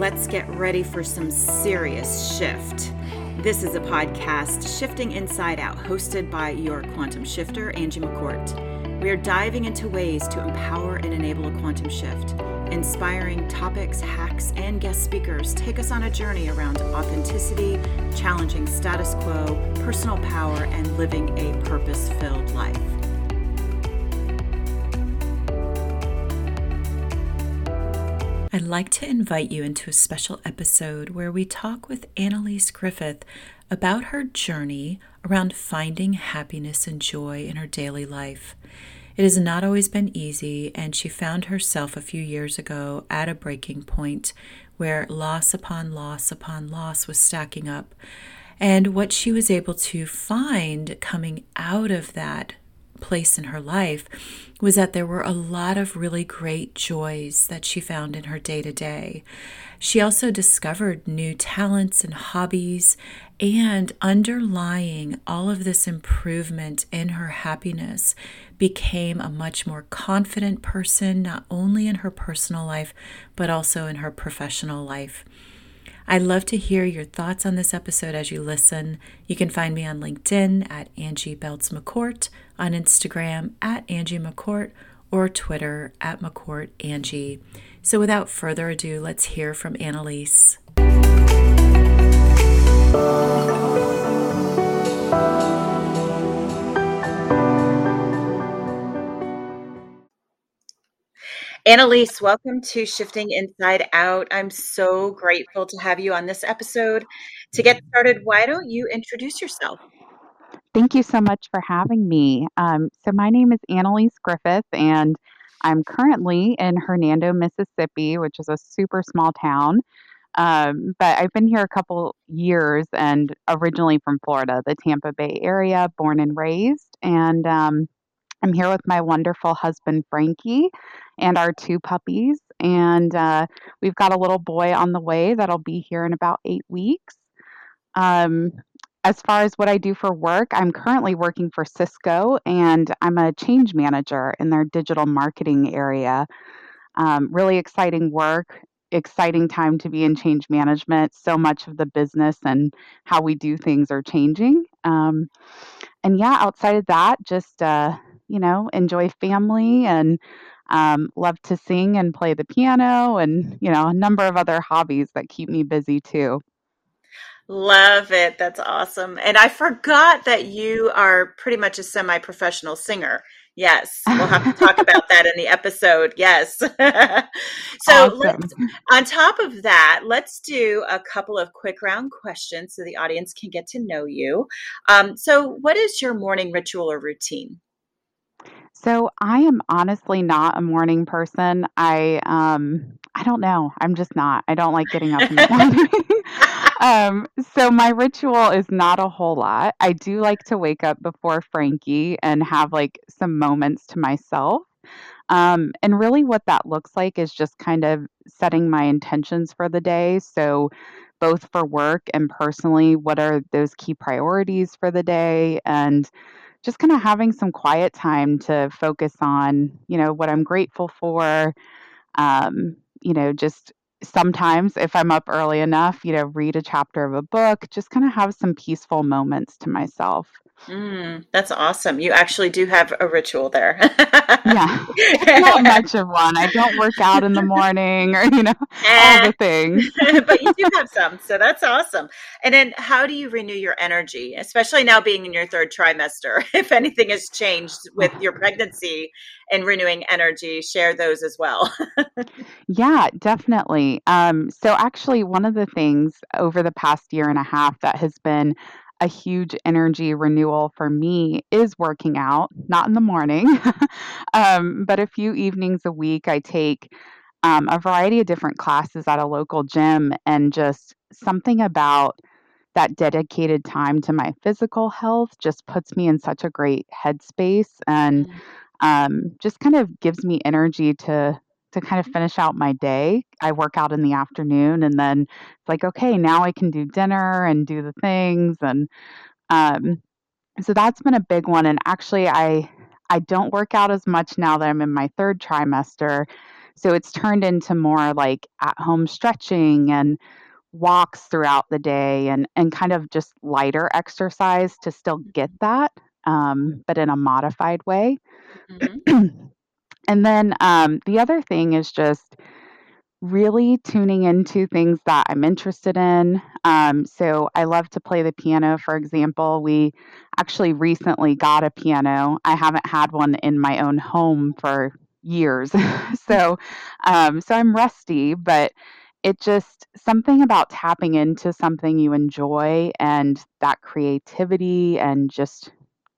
let's get ready for some serious shift. This is a podcast, Shifting Inside Out, hosted by your quantum shifter, Angie McCourt. We are diving into ways to empower and enable a quantum shift. Inspiring topics, hacks, and guest speakers take us on a journey around authenticity, challenging status quo, personal power, and living a purpose filled life. I'd like to invite you into a special episode where we talk with Annalise Griffith about her journey around finding happiness and joy in her daily life. It has not always been easy, and she found herself a few years ago at a breaking point where loss upon loss upon loss was stacking up. And what she was able to find coming out of that place in her life was that there were a lot of really great joys that she found in her day to day. She also discovered new talents and hobbies, and underlying all of this improvement in her happiness became a much more confident person, not only in her personal life, but also in her professional life. I'd love to hear your thoughts on this episode as you listen. You can find me on LinkedIn at Angie Belts McCourt, on Instagram at Angie McCourt, or Twitter at McCourt Angie. So without further ado, let's hear from Annalise. Annalise, welcome to Shifting Inside Out. I'm so grateful to have you on this episode. To get started, why don't you introduce yourself? Thank you so much for having me. Um, so, my name is Annalise Griffith, and I'm currently in Hernando, Mississippi, which is a super small town. Um, but I've been here a couple years and originally from Florida, the Tampa Bay area, born and raised. And um, I'm here with my wonderful husband, Frankie, and our two puppies. And uh, we've got a little boy on the way that'll be here in about eight weeks. Um, as far as what I do for work, I'm currently working for Cisco and I'm a change manager in their digital marketing area. Um, really exciting work, exciting time to be in change management. So much of the business and how we do things are changing. Um, and yeah, outside of that, just uh, you know, enjoy family and um, love to sing and play the piano and, you know, a number of other hobbies that keep me busy too. Love it. That's awesome. And I forgot that you are pretty much a semi professional singer. Yes, we'll have to talk about that in the episode. Yes. so, awesome. on top of that, let's do a couple of quick round questions so the audience can get to know you. Um, so, what is your morning ritual or routine? So I am honestly not a morning person. I um I don't know. I'm just not. I don't like getting up in the morning. um so my ritual is not a whole lot. I do like to wake up before Frankie and have like some moments to myself. Um and really what that looks like is just kind of setting my intentions for the day. So both for work and personally, what are those key priorities for the day and just kind of having some quiet time to focus on, you know, what I'm grateful for. Um, you know, just sometimes if I'm up early enough, you know, read a chapter of a book, just kind of have some peaceful moments to myself. Mm, that's awesome. You actually do have a ritual there. yeah. Not much of one. I don't work out in the morning or, you know, all the things. but you do have some. So that's awesome. And then how do you renew your energy, especially now being in your third trimester? If anything has changed with your pregnancy and renewing energy, share those as well. yeah, definitely. Um, so, actually, one of the things over the past year and a half that has been a huge energy renewal for me is working out, not in the morning, um, but a few evenings a week. I take um, a variety of different classes at a local gym, and just something about that dedicated time to my physical health just puts me in such a great headspace and mm. um, just kind of gives me energy to to kind of finish out my day. I work out in the afternoon and then it's like, okay, now I can do dinner and do the things. And um, so that's been a big one. And actually, I, I don't work out as much now that I'm in my third trimester So it's turned into more like at home stretching and walks throughout the day and, and kind of just lighter exercise to still get that, um, but in a modified way. Mm-hmm. and then um, the other thing is just really tuning into things that I'm interested in. Um, so I love to play the piano, for example. We actually recently got a piano. I haven't had one in my own home for years. so um, so I'm rusty, but it just something about tapping into something you enjoy and that creativity and just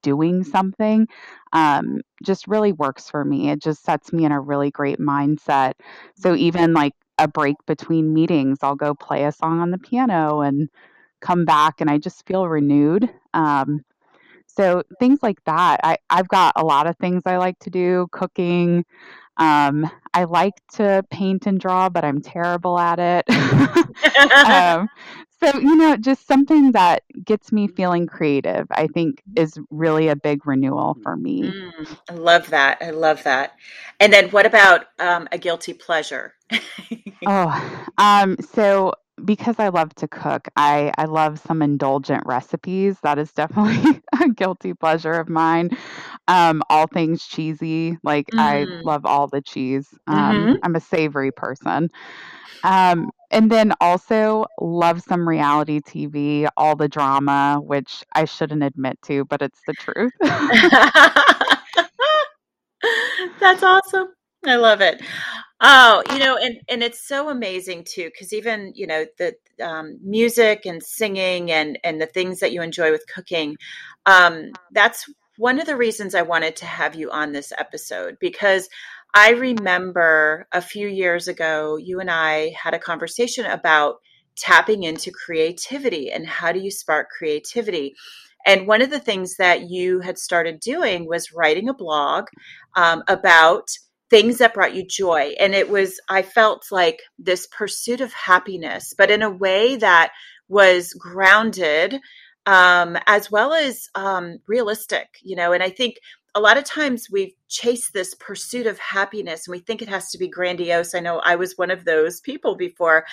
doing something um, just really works for me. It just sets me in a really great mindset. So even like a break between meetings, I'll go play a song on the piano and come back, and I just feel renewed. Um, so things like that. I, I've got a lot of things I like to do cooking. Um, I like to paint and draw, but I'm terrible at it. um, so, you know, just something that gets me feeling creative, I think is really a big renewal for me. Mm, I love that. I love that. And then what about um, a guilty pleasure? oh, um, so because I love to cook, I, I love some indulgent recipes. That is definitely a guilty pleasure of mine. Um, all things cheesy, like mm. I love all the cheese. Um, mm-hmm. I'm a savory person. Um, and then also love some reality TV, all the drama, which I shouldn't admit to, but it's the truth. That's awesome. I love it. Oh, you know, and and it's so amazing too, because even you know the um, music and singing and and the things that you enjoy with cooking, um, that's one of the reasons I wanted to have you on this episode because I remember a few years ago, you and I had a conversation about tapping into creativity and how do you spark creativity. And one of the things that you had started doing was writing a blog um, about things that brought you joy. And it was, I felt like this pursuit of happiness, but in a way that was grounded um, as well as um, realistic, you know. And I think a lot of times we chase this pursuit of happiness and we think it has to be grandiose. I know I was one of those people before.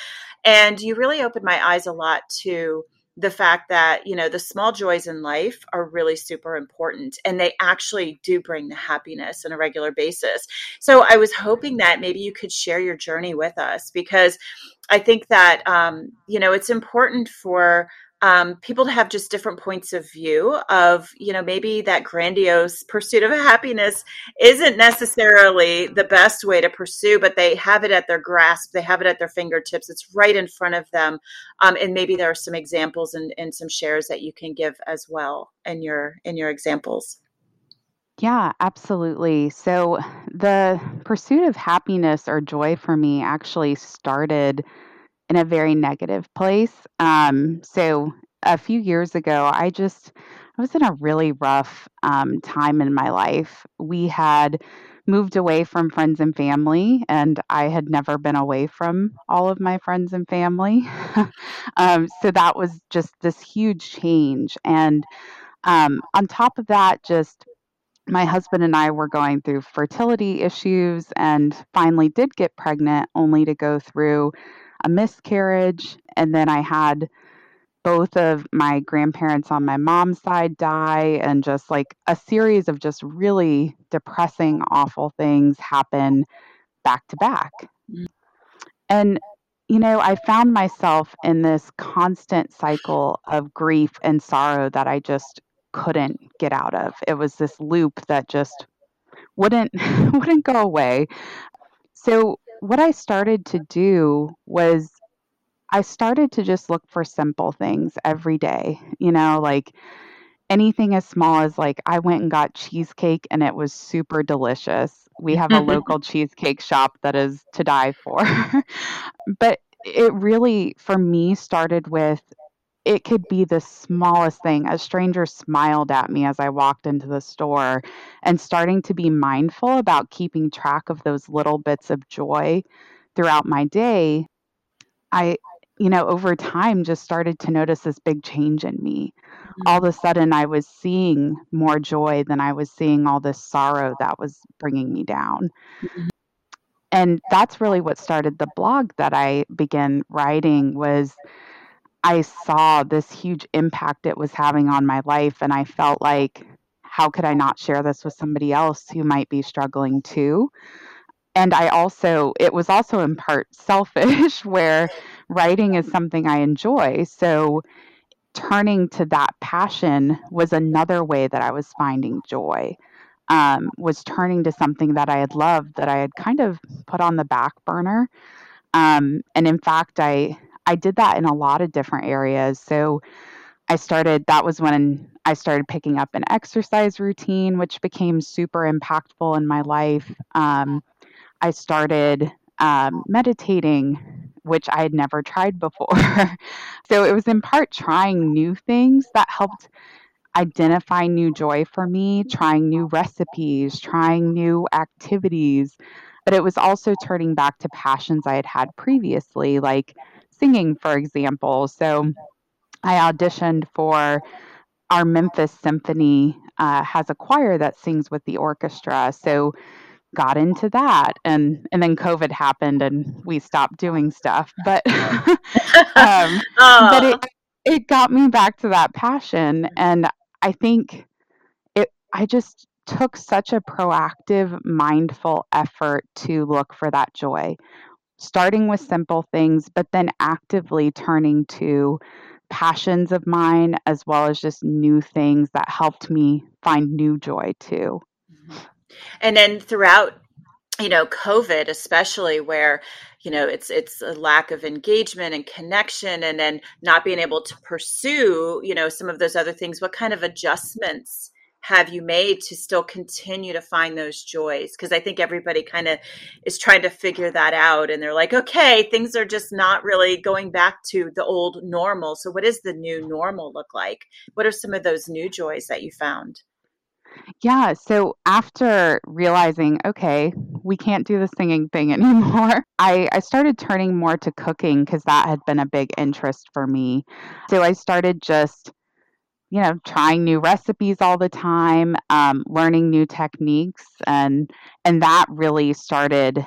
And you really opened my eyes a lot to the fact that you know the small joys in life are really super important and they actually do bring the happiness on a regular basis so i was hoping that maybe you could share your journey with us because i think that um, you know it's important for um, people to have just different points of view of you know maybe that grandiose pursuit of happiness isn't necessarily the best way to pursue but they have it at their grasp they have it at their fingertips it's right in front of them um, and maybe there are some examples and, and some shares that you can give as well in your in your examples yeah, absolutely. So the pursuit of happiness or joy for me actually started in a very negative place. Um, so a few years ago, I just I was in a really rough um, time in my life. We had moved away from friends and family, and I had never been away from all of my friends and family. um, so that was just this huge change. And um, on top of that, just my husband and I were going through fertility issues and finally did get pregnant, only to go through a miscarriage. And then I had both of my grandparents on my mom's side die, and just like a series of just really depressing, awful things happen back to back. Mm. And, you know, I found myself in this constant cycle of grief and sorrow that I just couldn't get out of. It was this loop that just wouldn't wouldn't go away. So what I started to do was I started to just look for simple things every day, you know, like anything as small as like I went and got cheesecake and it was super delicious. We have a mm-hmm. local cheesecake shop that is to die for. but it really for me started with it could be the smallest thing. A stranger smiled at me as I walked into the store and starting to be mindful about keeping track of those little bits of joy throughout my day. I, you know, over time just started to notice this big change in me. Mm-hmm. All of a sudden, I was seeing more joy than I was seeing all this sorrow that was bringing me down. Mm-hmm. and that's really what started the blog that I began writing was I saw this huge impact it was having on my life and I felt like how could I not share this with somebody else who might be struggling too? And I also it was also in part selfish where writing is something I enjoy. So turning to that passion was another way that I was finding joy um, was turning to something that I had loved that I had kind of put on the back burner. Um, and in fact, I I did that in a lot of different areas. So I started. That was when I started picking up an exercise routine, which became super impactful in my life. Um, I started um, meditating, which I had never tried before. so it was in part trying new things that helped identify new joy for me, trying new recipes, trying new activities. But it was also turning back to passions I had had previously, like singing, for example. So I auditioned for our Memphis Symphony uh, has a choir that sings with the orchestra. So got into that and and then covid happened and we stopped doing stuff but um, but it it got me back to that passion and I think it I just took such a proactive, mindful effort to look for that joy, starting with simple things, but then actively turning to passions of mine as well as just new things that helped me find new joy too. Mm-hmm. And then throughout you know covid especially where you know it's it's a lack of engagement and connection and then not being able to pursue you know some of those other things what kind of adjustments have you made to still continue to find those joys because i think everybody kind of is trying to figure that out and they're like okay things are just not really going back to the old normal so what does the new normal look like what are some of those new joys that you found yeah. So after realizing, okay, we can't do the singing thing anymore, I, I started turning more to cooking because that had been a big interest for me. So I started just, you know, trying new recipes all the time, um, learning new techniques, and and that really started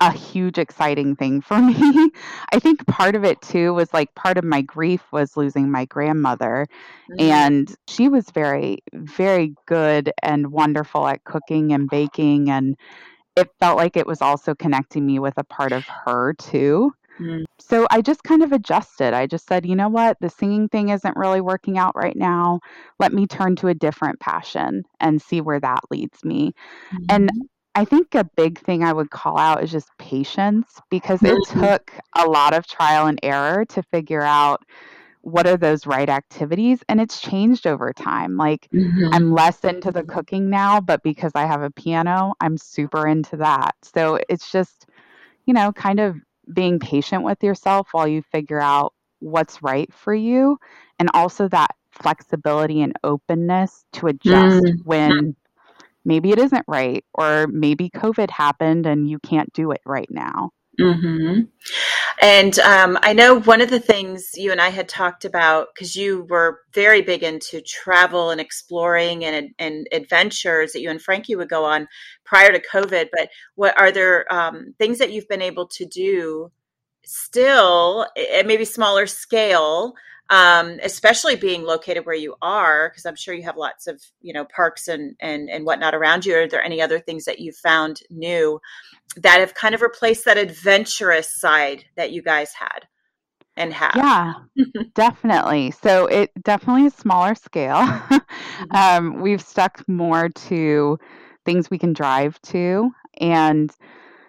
a huge exciting thing for me. I think part of it too was like part of my grief was losing my grandmother. Mm-hmm. And she was very, very good and wonderful at cooking and baking. And it felt like it was also connecting me with a part of her too. Mm-hmm. So I just kind of adjusted. I just said, you know what? The singing thing isn't really working out right now. Let me turn to a different passion and see where that leads me. Mm-hmm. And I think a big thing I would call out is just patience because it mm-hmm. took a lot of trial and error to figure out what are those right activities and it's changed over time like mm-hmm. i'm less into the cooking now but because i have a piano i'm super into that so it's just you know kind of being patient with yourself while you figure out what's right for you and also that flexibility and openness to adjust mm-hmm. when maybe it isn't right, or maybe COVID happened and you can't do it right now. Mm-hmm. And um, I know one of the things you and I had talked about because you were very big into travel and exploring and, and adventures that you and Frankie would go on prior to COVID. But what are there um, things that you've been able to do still at maybe smaller scale um, especially being located where you are, because I'm sure you have lots of you know parks and and and whatnot around you. Are there any other things that you found new that have kind of replaced that adventurous side that you guys had and have? Yeah, definitely. So it definitely is smaller scale. Mm-hmm. um, we've stuck more to things we can drive to and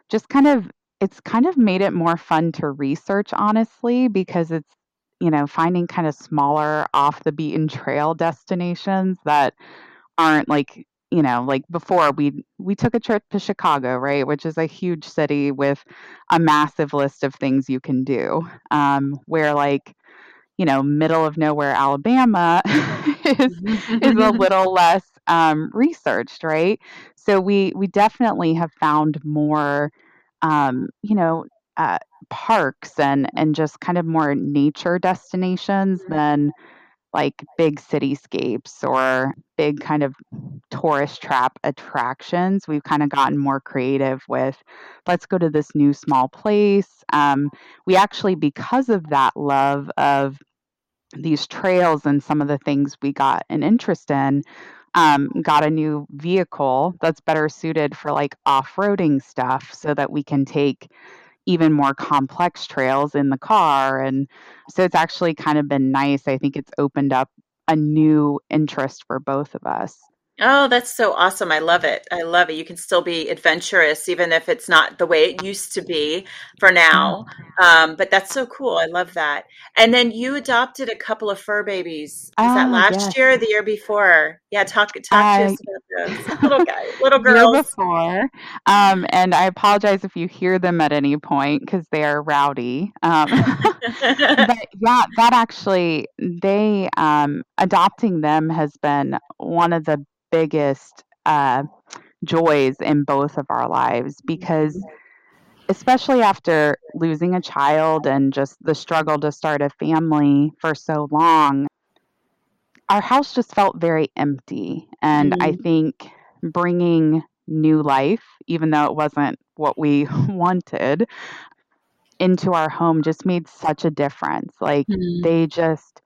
just kind of it's kind of made it more fun to research honestly because it's you know, finding kind of smaller off the beaten trail destinations that aren't like, you know, like before we we took a trip to Chicago, right, which is a huge city with a massive list of things you can do. Um, where like, you know, middle of nowhere Alabama is is a little less um, researched, right? So we we definitely have found more um, you know, uh, parks and and just kind of more nature destinations than like big cityscapes or big kind of tourist trap attractions. We've kind of gotten more creative with let's go to this new small place. Um, we actually, because of that love of these trails and some of the things we got an interest in, um, got a new vehicle that's better suited for like off roading stuff so that we can take even more complex trails in the car. And so it's actually kind of been nice. I think it's opened up a new interest for both of us. Oh, that's so awesome. I love it. I love it. You can still be adventurous, even if it's not the way it used to be for now. Um, but that's so cool. I love that. And then you adopted a couple of fur babies. Was that Oh, last yes. year or the year before? Yeah, talk talk to us about those. Little guys, little year girls. before. Um, and I apologize if you hear them at any point because they are rowdy. Um, but yeah, that actually, they um, adopting them has been one of the biggest uh, joys in both of our lives because especially after losing a child and just the struggle to start a family for so long, our house just felt very empty. And I Mm, think bringing new life, even though it wasn't what we wanted, into our home just made such a difference. Like mm, they just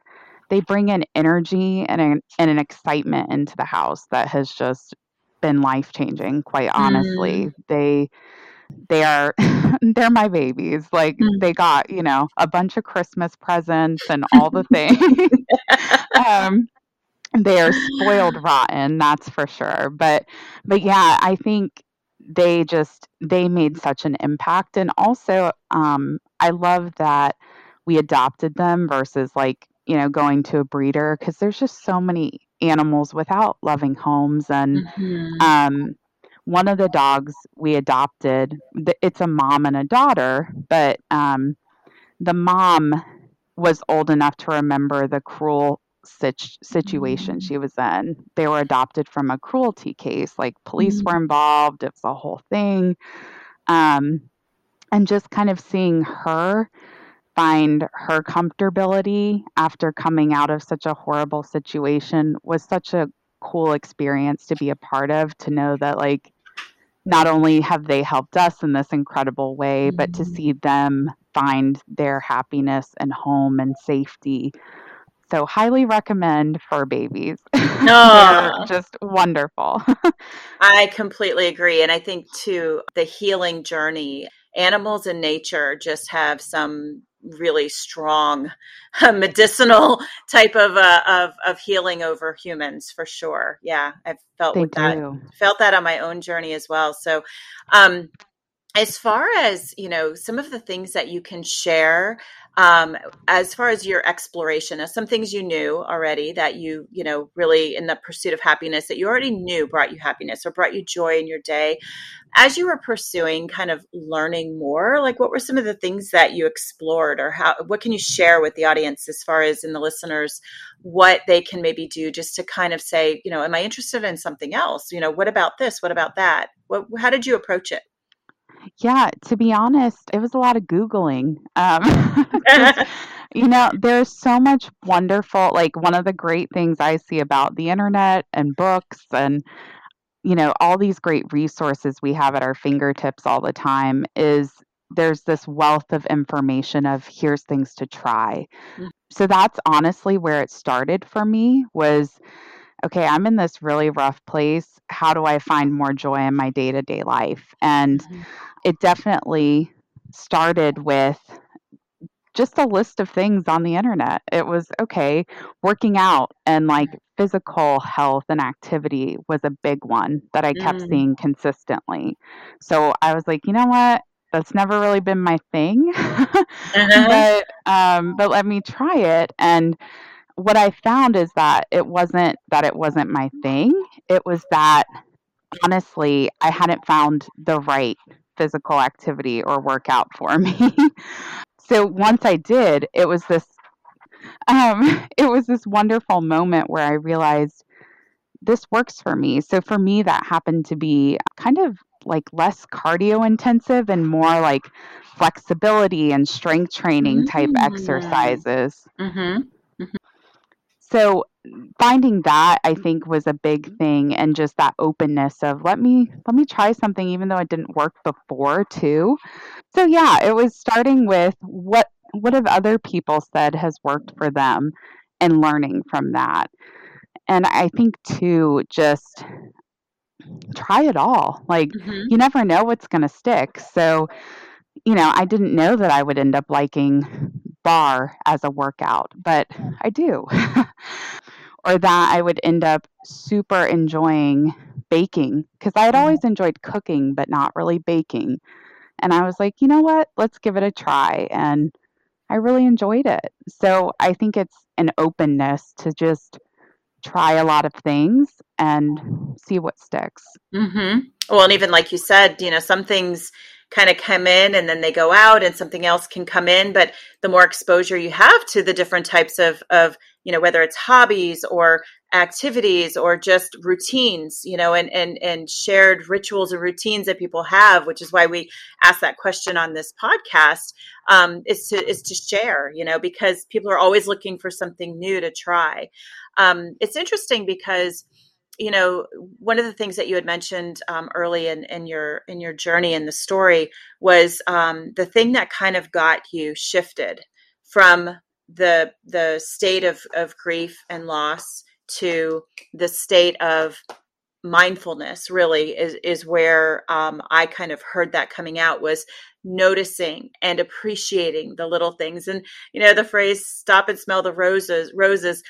they bring an energy and an, and an excitement into the house that has just been life changing quite honestly. Mm, they they are they're my babies. Like mm. they got you know a bunch of christmas presents and all the things. Um they are spoiled rotten that's for sure. But but yeah i think they just they made such an impact. And also um i love that we adopted them versus like you know going to a breeder because there's just so many animals without loving homes and Mhm. um one of the dogs we adopted it's a mom and a daughter but um the mom was old enough to remember the cruel sit- situation Mm, she was in. They were adopted from a cruelty case, like police were mm, involved. It was a whole thing. Um, and just kind of seeing her find her comfortability after coming out of such a horrible situation was such a cool experience to be a part of to know that like not only have they helped us in this incredible way but to mm. see them find their happiness and home and safety so highly recommend fur babies. They're just wonderful. I completely agree. And I think too, the healing journey, animals in nature just have some really strong medicinal type of uh, of of healing over humans for sure. Yeah, I've felt that felt that on my own journey as well. So um as far as you know some of the things that you can share um, as far as your exploration of some things you knew already that you you know really in the pursuit of happiness that you already knew brought you happiness or brought you joy in your day. As you were pursuing kind of learning more like what were some of the things that you explored or how what can you share with the audience as far as in the listeners what they can maybe do just to kind of say you know am i interested in something else? You know what about this? What about that? What how did you approach it Yeah, to be honest, it was a lot of Googling. Um, you know, there's so much wonderful, like, one of the great things I see about the internet and books and, you know, all these great resources we have at our fingertips all the time is there's this wealth of information of here's things to try. So that's honestly where it started for me was okay, I'm in this really rough place. How do I find more joy in my day-to-day life? And Mhm. it definitely started with just a list of things on the internet. It was okay, working out and like physical health and activity was a big one that I kept Mm. seeing consistently. So I was like, you know what? That's never really been my thing. Uh-huh. but um but let me try it and what I found is that it wasn't that it wasn't my thing. It was that honestly, I hadn't found the right physical activity or workout for me. so once I did, it was this um it was this wonderful moment where I realized this works for me. So for me that happened to be kind of like less cardio intensive and more like flexibility and strength training type Mm. exercises. Mhm. So finding that I think was a big thing and just that openness of let me let me try something even though it didn't work before too. So yeah, it was starting with what what have other people said has worked for them and learning from that. And I think too just try it all. Like Mhm. you never know what's going to stick. So, you know, I didn't know that I would end up liking barre as a workout, but I do. or that I would end up super enjoying baking because I had Mhm. always enjoyed cooking, but not really baking. And I was like, you know what? Let's give it a try. And I really enjoyed it. So I think it's an openness to just try a lot of things and see what sticks. Mm-hmm. Well, and even like you said, you know, some things kind of come in and then they go out and something else can come in. But the more exposure you have to the different types of, of, you know, whether it's hobbies or activities or just routines, you know, and, and, and shared rituals and routines that people have, which is why we ask that question on this podcast, um, is to, is to share, you know, because people are always looking for something new to try. Um, it's interesting because, you know one of the things that you had mentioned um, early in, in your in your journey in the story was um, the thing that kind of got you shifted from the the state of, of grief and loss to the state of mindfulness really is is where um, i kind of heard that coming out was noticing and appreciating the little things. And you know the phrase stop and smell the roses roses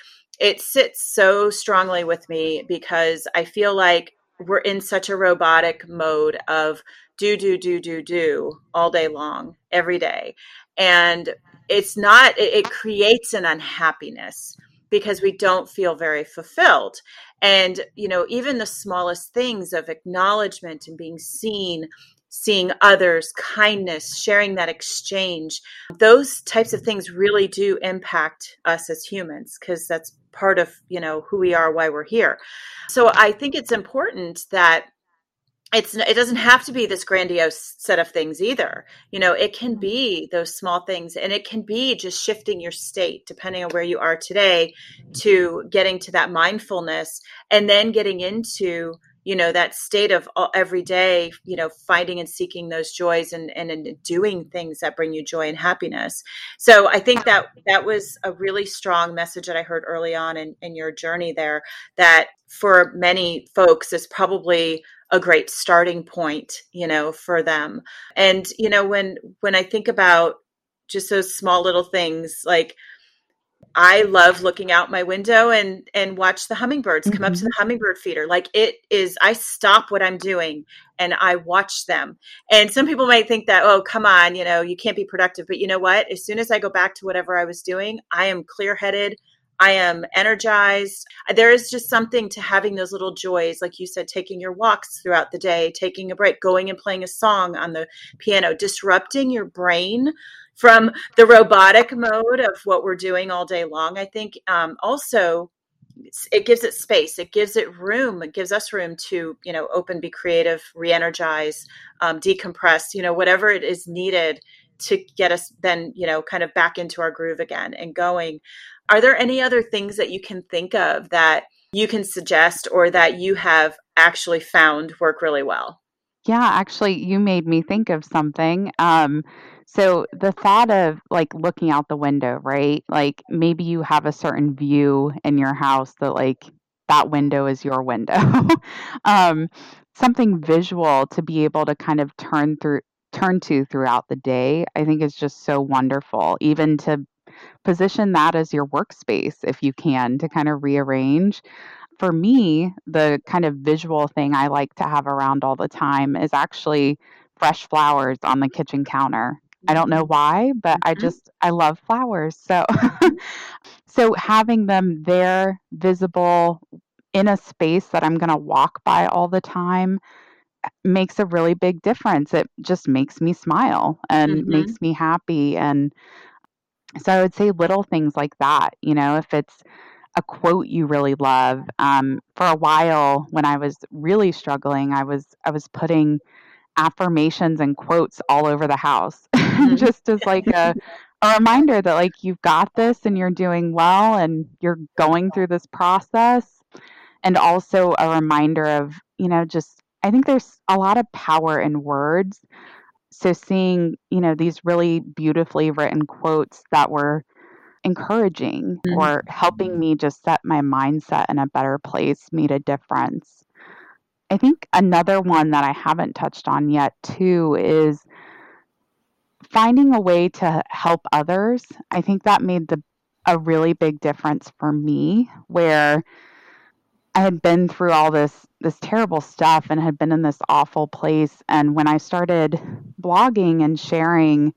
it sits so strongly with me because I feel like we're in such a robotic mode of do, do, do, do, do all day long, every day. And it's not, it, it creates an unhappiness because we don't feel very fulfilled. And, you know, even the smallest things of acknowledgement and being seen seeing others, kindness, sharing that exchange, those types of things really do impact us as humans because that's part of, you know, who we are, why we're here. So I think it's important that it's it doesn't have to be this grandiose set of things either you know it can mm-hmm. be those small things and it can be just shifting your state depending on where you are today to getting to that mindfulness and then getting into you know that state of every day you know finding and seeking those joys and, and and doing things that bring you joy and happiness. So i think that that was a really strong message that i heard early on in, in your journey there that for many folks is probably a great starting point you know for them. And you know when when i think about just those small little things like I love looking out my window and and watch the hummingbirds come mm-hmm. up to the mm-hmm. hummingbird feeder. Like it is I stop what I'm doing and I watch them. And some people might think that oh come on, you know, you can't be productive, but you know what? As soon as I go back to whatever I was doing, I am clear-headed. I am energized. There is just something to having those little joys, like you said, taking your walks throughout the day, taking a break, going and playing a song on the piano, disrupting your brain from the robotic mode of what we're doing all day long. I think um, also it gives it space it gives it room it gives us room to you know open be creative re-energize um, decompress you know whatever it is needed to get us then you know kind of back into our groove again and going are there any other things that you can think of that you can suggest or that you have actually found work really well yeah actually you made me think of something um, so the thought of like looking out the window, right? Like maybe you have a certain view in your house that like that window is your window. um, something visual to be able to kind of turn through turn to throughout the day, I think is just so wonderful. Even to position that as your workspace if you can to kind of rearrange. For me, the kind of visual thing I like to have around all the time is actually fresh flowers on the kitchen counter. I don't know why, but I mm-hmm. just I love flowers. So so having them there visible in a space that I'm going to walk by all the time makes a really big difference. It just makes me smile and mm-hmm. makes me happy and so I would say little things like that, you know, if it's a quote you really love. Um, for a while when I was really struggling, I was I was putting affirmations and quotes all over the house mm-hmm. just as like a a reminder that like you've got this and you're doing well and you're going through this process and also a reminder of you know just i think there's a lot of power in words. So seeing you know these really beautifully written quotes that were encouraging mm-hmm. or helping me just set my mindset in a better place made a difference. I think another one that i haven't touched on yet too is finding a way to help others, I think that made the a really big difference for me where I had been through all this this terrible stuff and had been in this awful place and when I started blogging and sharing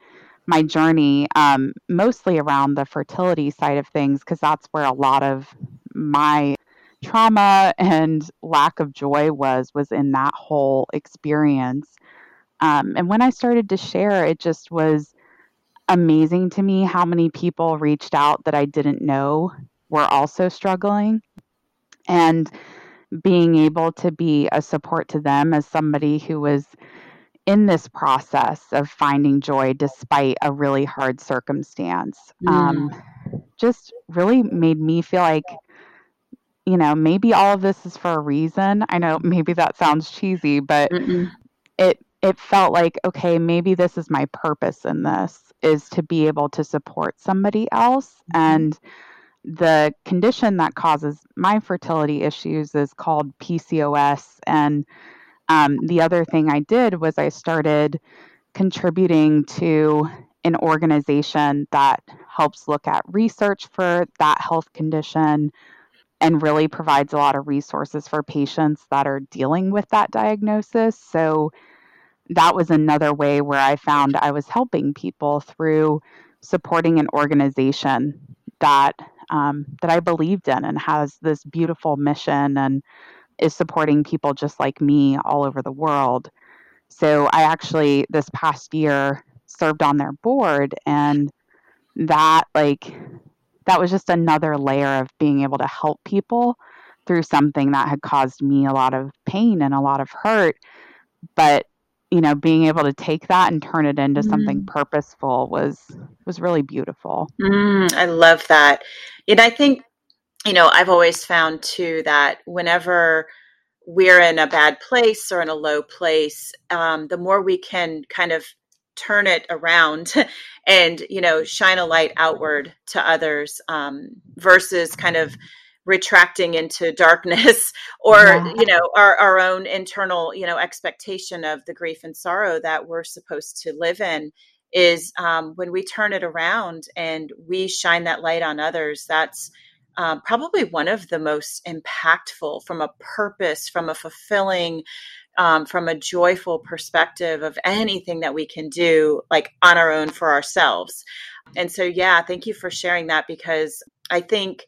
my journey um, mostly around the fertility side of things because that's where a lot of my trauma and lack of joy was was in that whole experience um, and when I started to share, it just was amazing to me how many people reached out that I didn't know were also struggling. And being able to be a support to them as somebody who was in this process of finding joy despite a really hard circumstance mm. um, just really made me feel like you know maybe all of this is for a reason i know maybe that sounds cheesy but Mm-mm. it it felt like okay maybe this is my purpose in this is to be able to support somebody else mm-hmm. and the condition that causes my fertility issues is called PCOS and um, the other thing I did was I started contributing to an organization that helps look at research for that health condition and really provides a lot of resources for patients that are dealing with that diagnosis. So that was another way where I found I was helping people through supporting an organization that um, that I believed in and has this beautiful mission and is supporting people just like me all over the world. So I actually this past year served on their board and that like that was just another layer of being able to help people through something that had caused me a lot of pain and a lot of hurt but you know being able to take that and turn it into mm. something purposeful was was really beautiful mm, i love that and i think you know i've always found too that whenever we're in a bad place or in a low place um, the more we can kind of turn it around and you know shine a light outward to others um, versus kind of retracting into darkness or yeah. you know our, our own internal you know expectation of the grief and sorrow that we're supposed to live in is um, when we turn it around and we shine that light on others that's um, probably one of the most impactful from a purpose from a fulfilling um, from a joyful perspective of anything that we can do like on our own for ourselves and so yeah thank you for sharing that because i think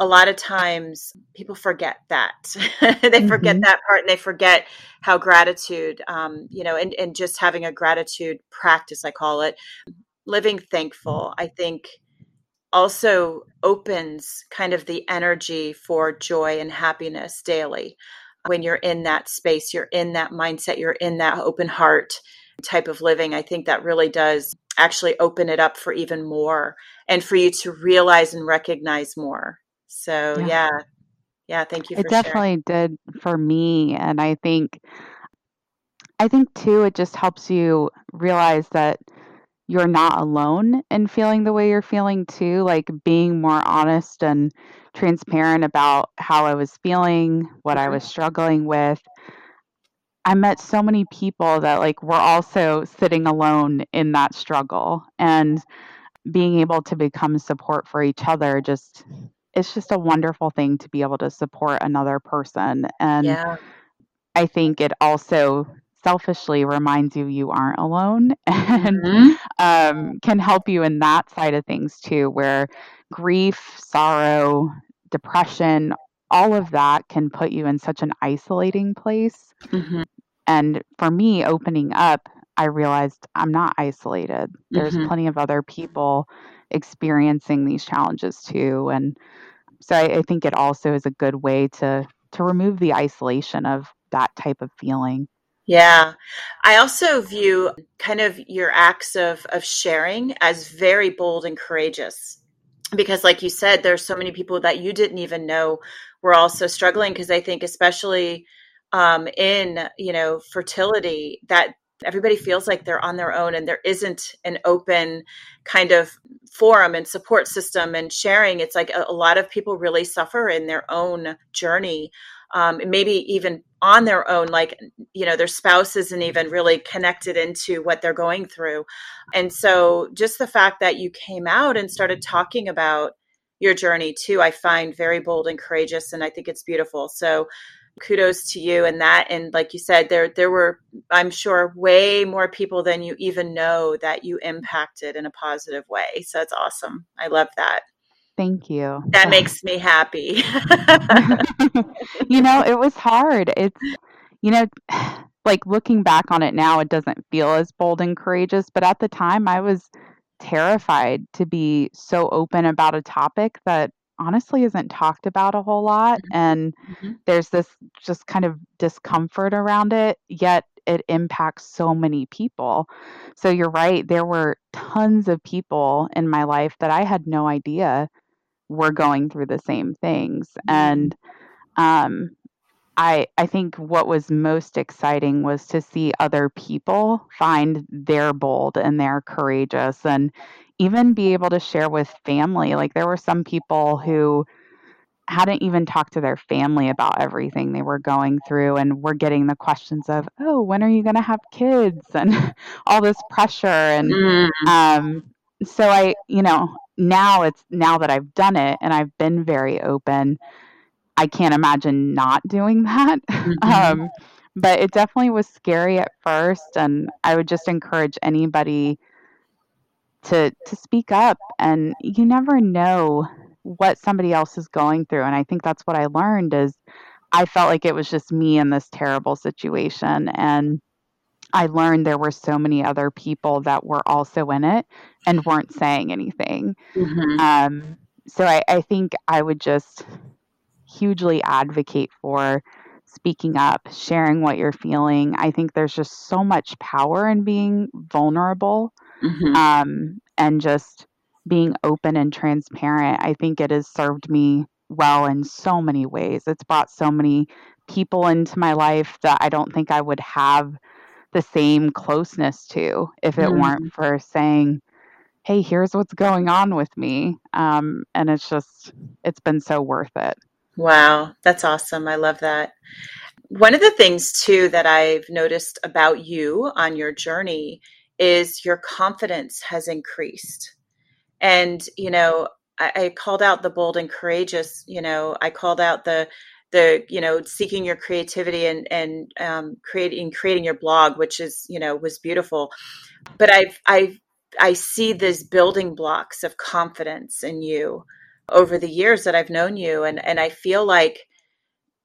a lot of times people forget that. They forget mm-hmm. that part and they forget how gratitude um, you know and, and just having a gratitude practice i call it living thankful i think also opens kind of the energy for joy and happiness daily. When you're in that space you're in that mindset you're in that open heart type of living i think that really does actually open it up for even more and for you to realize and recognize more so yeah. yeah. Yeah, thank you It definitely sharing. did for me and I think I think too it just helps you realize that you're not alone in feeling the way you're feeling too, like being more honest and transparent about how I was feeling, what I mm-hmm. was struggling with. I met so many people that like were also sitting alone in that struggle and being able to become support for each other just it's just a wonderful thing to be able to support another person. And yeah. I think it also selfishly reminds you you aren't alone and mm-hmm. um, can help you in that side of things too, where grief, sorrow, depression, all of that can put you in such an isolating place. Mm-hmm. And for me, opening up, I realized I'm not isolated. There's mm-hmm. plenty of other people experiencing these challenges too. And so I, I think it also is a good way to to remove the isolation of that type of feeling. Yeah. I also view kind of your acts of, of sharing as very bold and courageous. Because, like you said, there's so many people that you didn't even know were also struggling. Because I think, especially um, in you know fertility, that everybody feels like they're on their own and there isn't an open kind of forum and support system and sharing. It's like a, a lot of people really suffer in their own journey um, maybe even on their own like you know their spouse isn't even really connected into what they're going through. And so just the fact that you came out and started talking about your journey too i find very bold and courageous and i think it's beautiful. So kudos to you and that. And like you said there there were i'm sure way more people than you even know that you impacted in a positive way. So that's awesome. I love that. Thank you. That makes me happy. You know it was hard. It's you know like looking back on it now it doesn't feel as bold and courageous but at the time i was terrified to be so open about a topic that honestly isn't talked about a whole lot mm-hmm. and mm-hmm. there's this just kind of discomfort around it yet it impacts so many people so you're right there were tons of people in my life that i had no idea were going through the same things mm-hmm. and um I I think what was most exciting was to see other people find their bold and their courageous and even be able to share with family. Like there were some people who hadn't even talked to their family about everything they were going through and were getting the questions of, "Oh, when are you going to have kids?" and all this pressure and mm. um so I, you know, now it's now that I've done it and I've been very open, I can't imagine not doing that. Mm-hmm. um but it definitely was scary at first and I would just encourage anybody to to speak up and you never know what somebody else is going through and i think that's what i learned is i felt like it was just me in this terrible situation and i learned there were so many other people that were also in it and weren't saying anything mm-hmm. um, so I, I think i would just hugely advocate for speaking up sharing what you're feeling i think there's just so much power in being vulnerable mm-hmm. um, and just being open and transparent. I think it has served me well in so many ways. It's brought so many people into my life that I don't think I would have the same closeness to if it mm. weren't for saying, hey, here's what's going on with me. Um, and it's just, it's been so worth it. Wow, that's awesome. I love that. One of the things, too, that I've noticed about you on your journey is your confidence has increased. And, you know, I, I called out the bold and courageous, you know, I called out the, the you know seeking your creativity and and um, creating creating your blog which is you know was beautiful but i've i i see these building blocks of confidence in you over the years that i've known you and and i feel like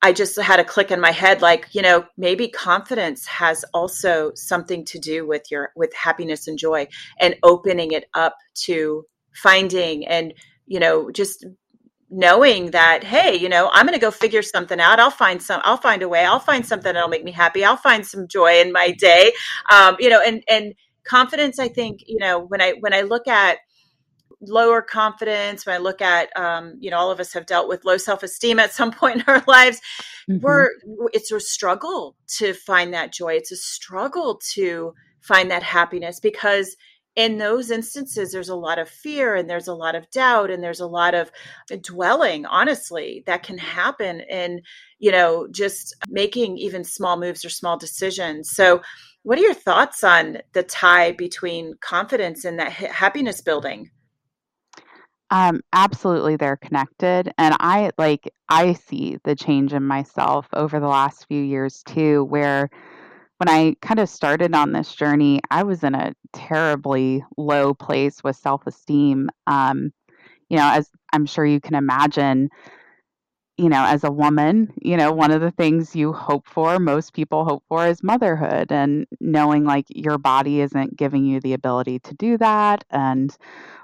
I just had a click in my head like, you know, maybe confidence has also something to do with your with happiness and joy and opening it up to finding and, you know, just knowing that hey, you know, I'm going to go figure something out. I'll find some I'll find a way. I'll find something that'll make me happy. I'll find some joy in my day. Um, you know, and and confidence I think, you know, when I when I look at lower confidence when i look at um, you know all of us have dealt with low self-esteem at some point in our lives mm-hmm. we're it's a struggle to find that joy. It's a struggle to find that happiness because in those instances there's a lot of fear and there's a lot of doubt and there's a lot of dwelling honestly that can happen in you know just making even small moves or small decisions. So what are your thoughts on the tie between confidence and that happiness building um, absolutely, they're connected. And I like, I see the change in myself over the last few years too, where when I kind of started on this journey, I was in a terribly low place with self esteem. Um, you know, as I'm sure you can imagine, you know, as a woman, you know, one of the things you hope for, most people hope for, is motherhood and knowing like your body isn't giving you the ability to do that and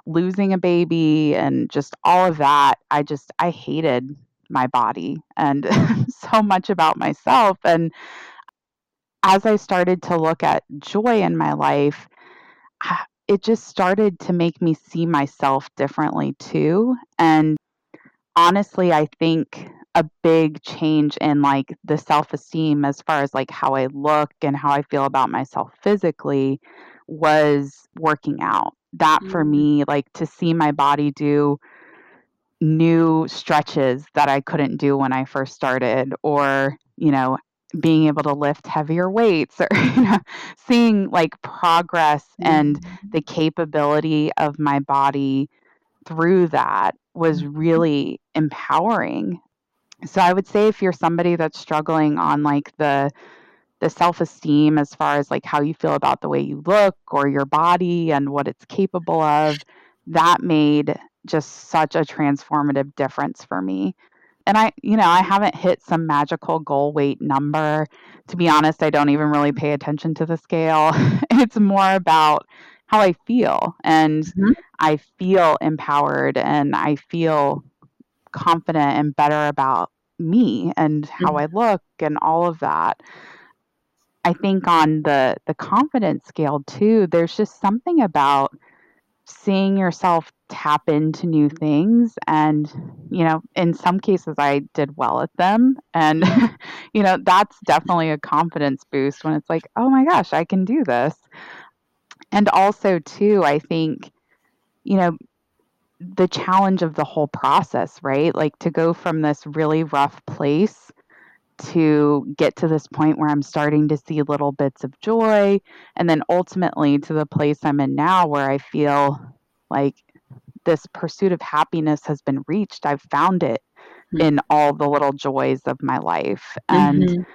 losing a baby and just all of that. I just, I hated my body and so much about myself. And as I started to look at joy in my life, ah, it just started to make me see myself differently too. And honestly, I think a big change in like the self-esteem as far as like how I look and how I feel about myself physically was working out. That for Mm. me, like to see my body do new stretches that I couldn't do when I first started or, you know, being able to lift heavier weights or you know, seeing like progress and Mhm. the capability of my body through that was Mhm. really empowering. So I would say if you're somebody that's struggling on like the the self-esteem as far as like how you feel about the way you look or your body and what it's capable of, that made just such a transformative difference for me. And I, you know, I haven't hit some magical goal weight number. To be honest, I don't even really pay attention to the scale. it's more about how I feel and Mhm. I feel empowered and I feel confident and better about me and how I look and all of that. I think on the the confidence scale too, there's just something about seeing yourself tap into new things and you know in some cases i did well at them and you know that's definitely a confidence boost when it's like oh my gosh i can do this and also too i think you know the challenge of the whole process right like to go from this really rough place to get to this point where i'm starting to see little bits of joy and then ultimately to the place i'm in now where i feel like this pursuit of happiness has been reached. I've found it in all the little joys of my life. And Mhm.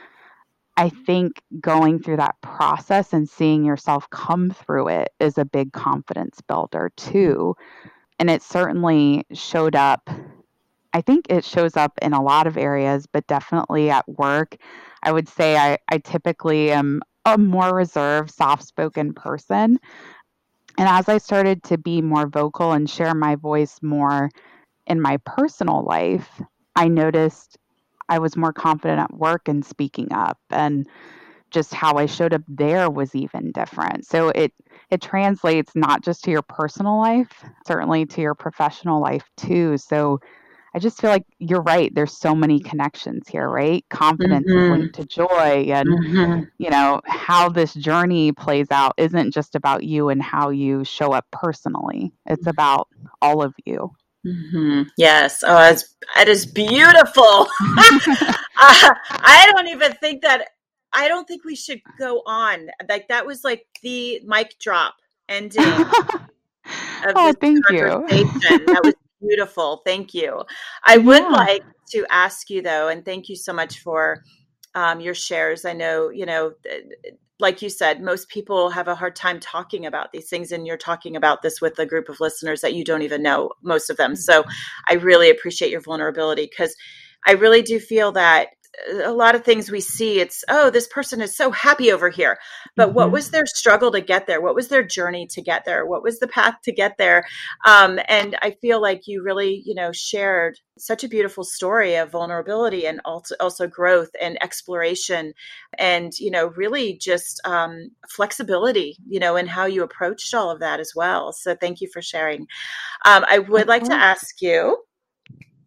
I think going through that process and seeing yourself come through it is a big confidence builder too. And it certainly showed up. I think it shows up in a lot of areas, but definitely at work. I would say I, I typically am a more reserved, soft spoken person. And as I started to be more vocal and share my voice more in my personal life, I noticed I was more confident at work and speaking up and just how I showed up there was even different. So it it translates not just to your personal life, certainly to your professional life too. So I just feel like you're right. There's so many connections here, right? Confidence is Mhm. linked to joy and Mhm. you know, how this journey plays out isn't just about you and how you show up personally. It's about all of you. Mhm. Yes. Oh, is beautiful. uh, I don't even think that. I don't think we should go on. Like that was like the mic drop ending oh, thank you. that was beautiful. Thank you. I would yeah. like to ask you though, and thank you so much for um, your shares. I know, you know, like you said, most people have a hard time talking about these things, and you're talking about this with a group of listeners that you don't even know, most of them. So mm-hmm. I really appreciate your vulnerability because I really do feel that a lot of things we see it's oh this person is so happy over here. But mm-hmm. what was their struggle to get there? What was their journey to get there? What was the path to get there? Um, and i feel like you really you know shared such a beautiful story of vulnerability and also, also growth and exploration and you know really just um, flexibility you know in how you approached all of that as well. So thank you for sharing. Um, i would like to ask you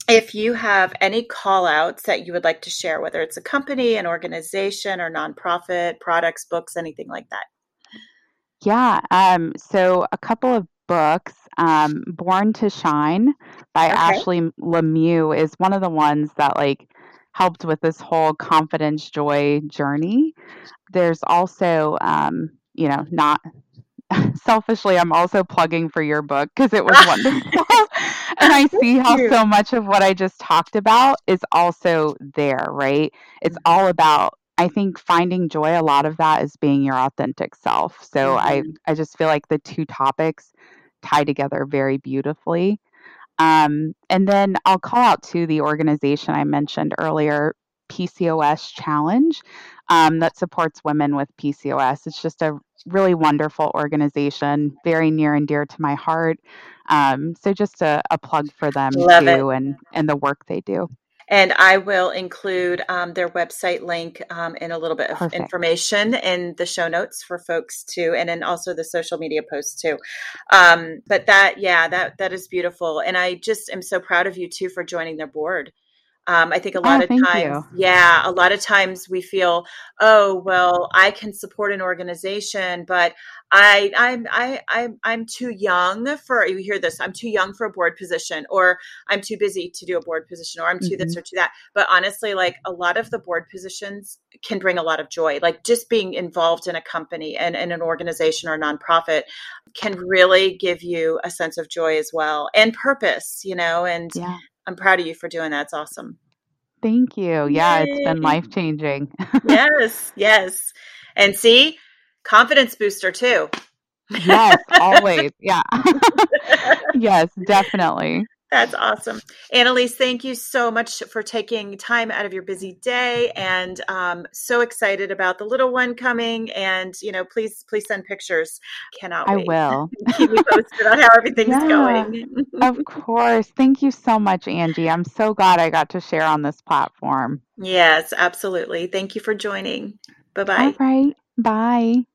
if you have any call outs that you would like to share, whether it's a company, an organization, or nonprofit, products, books, anything like that. Yeah. Um, so a couple of books. Um, Born to Shine by Okay. Ashley Lemieux is one of the ones that like helped with this whole confidence joy journey. There's also, um, you know, not selfishly, I'm also plugging for your book because it was wonderful. and I see how so much of what I just talked about is also there, right? It's Mhm. all about I think finding joy a lot of that is being your authentic self. So I Mhm. I just feel like the two topics tie together very beautifully. Um, and then I'll call out to the organization I mentioned earlier, PCOS Challenge, um, that supports women with PCOS. It's just a really wonderful organization, very near and dear to my heart. Um, so just a, a plug for them Love it. too, and and the work they do. And I will include um, their website link um, and a little bit of Perfect. information in the show notes for folks too, and then also the social media posts too. Um, but that, yeah, that that is beautiful, and I just am so proud of you too for joining their board. Um, I think a lot Oh, of times, you. yeah, a lot of times we feel, oh, well, I can support an organization, but I, I'm, I, I'm, I'm too young for. You hear this? I'm too young for a board position, or I'm too busy to do a board position, or I'm too this hmm or too that. But honestly, like a lot of the board positions can bring a lot of joy. Like just being involved in a company and in an organization or a nonprofit can really give you a sense of joy as well and purpose. You know, and Yeah. I'm proud of you for doing that. It's awesome. Thank you. Yeah, it's been life changing. Yes, yes. And see, confidence booster too. Yes, always. Yeah. Yes, definitely. That's awesome. Annalise, thank you so much for taking time out of your busy day and um, so excited about the little one coming. And, you know, please, please send pictures. Cannot I wait. will. Keep me posted on how everything's Yeah, going. of course. Thank you so much, Angie. I'm so glad I got to share on this platform. yes, absolutely. Thank you for joining. Bye All bye. right. Bye.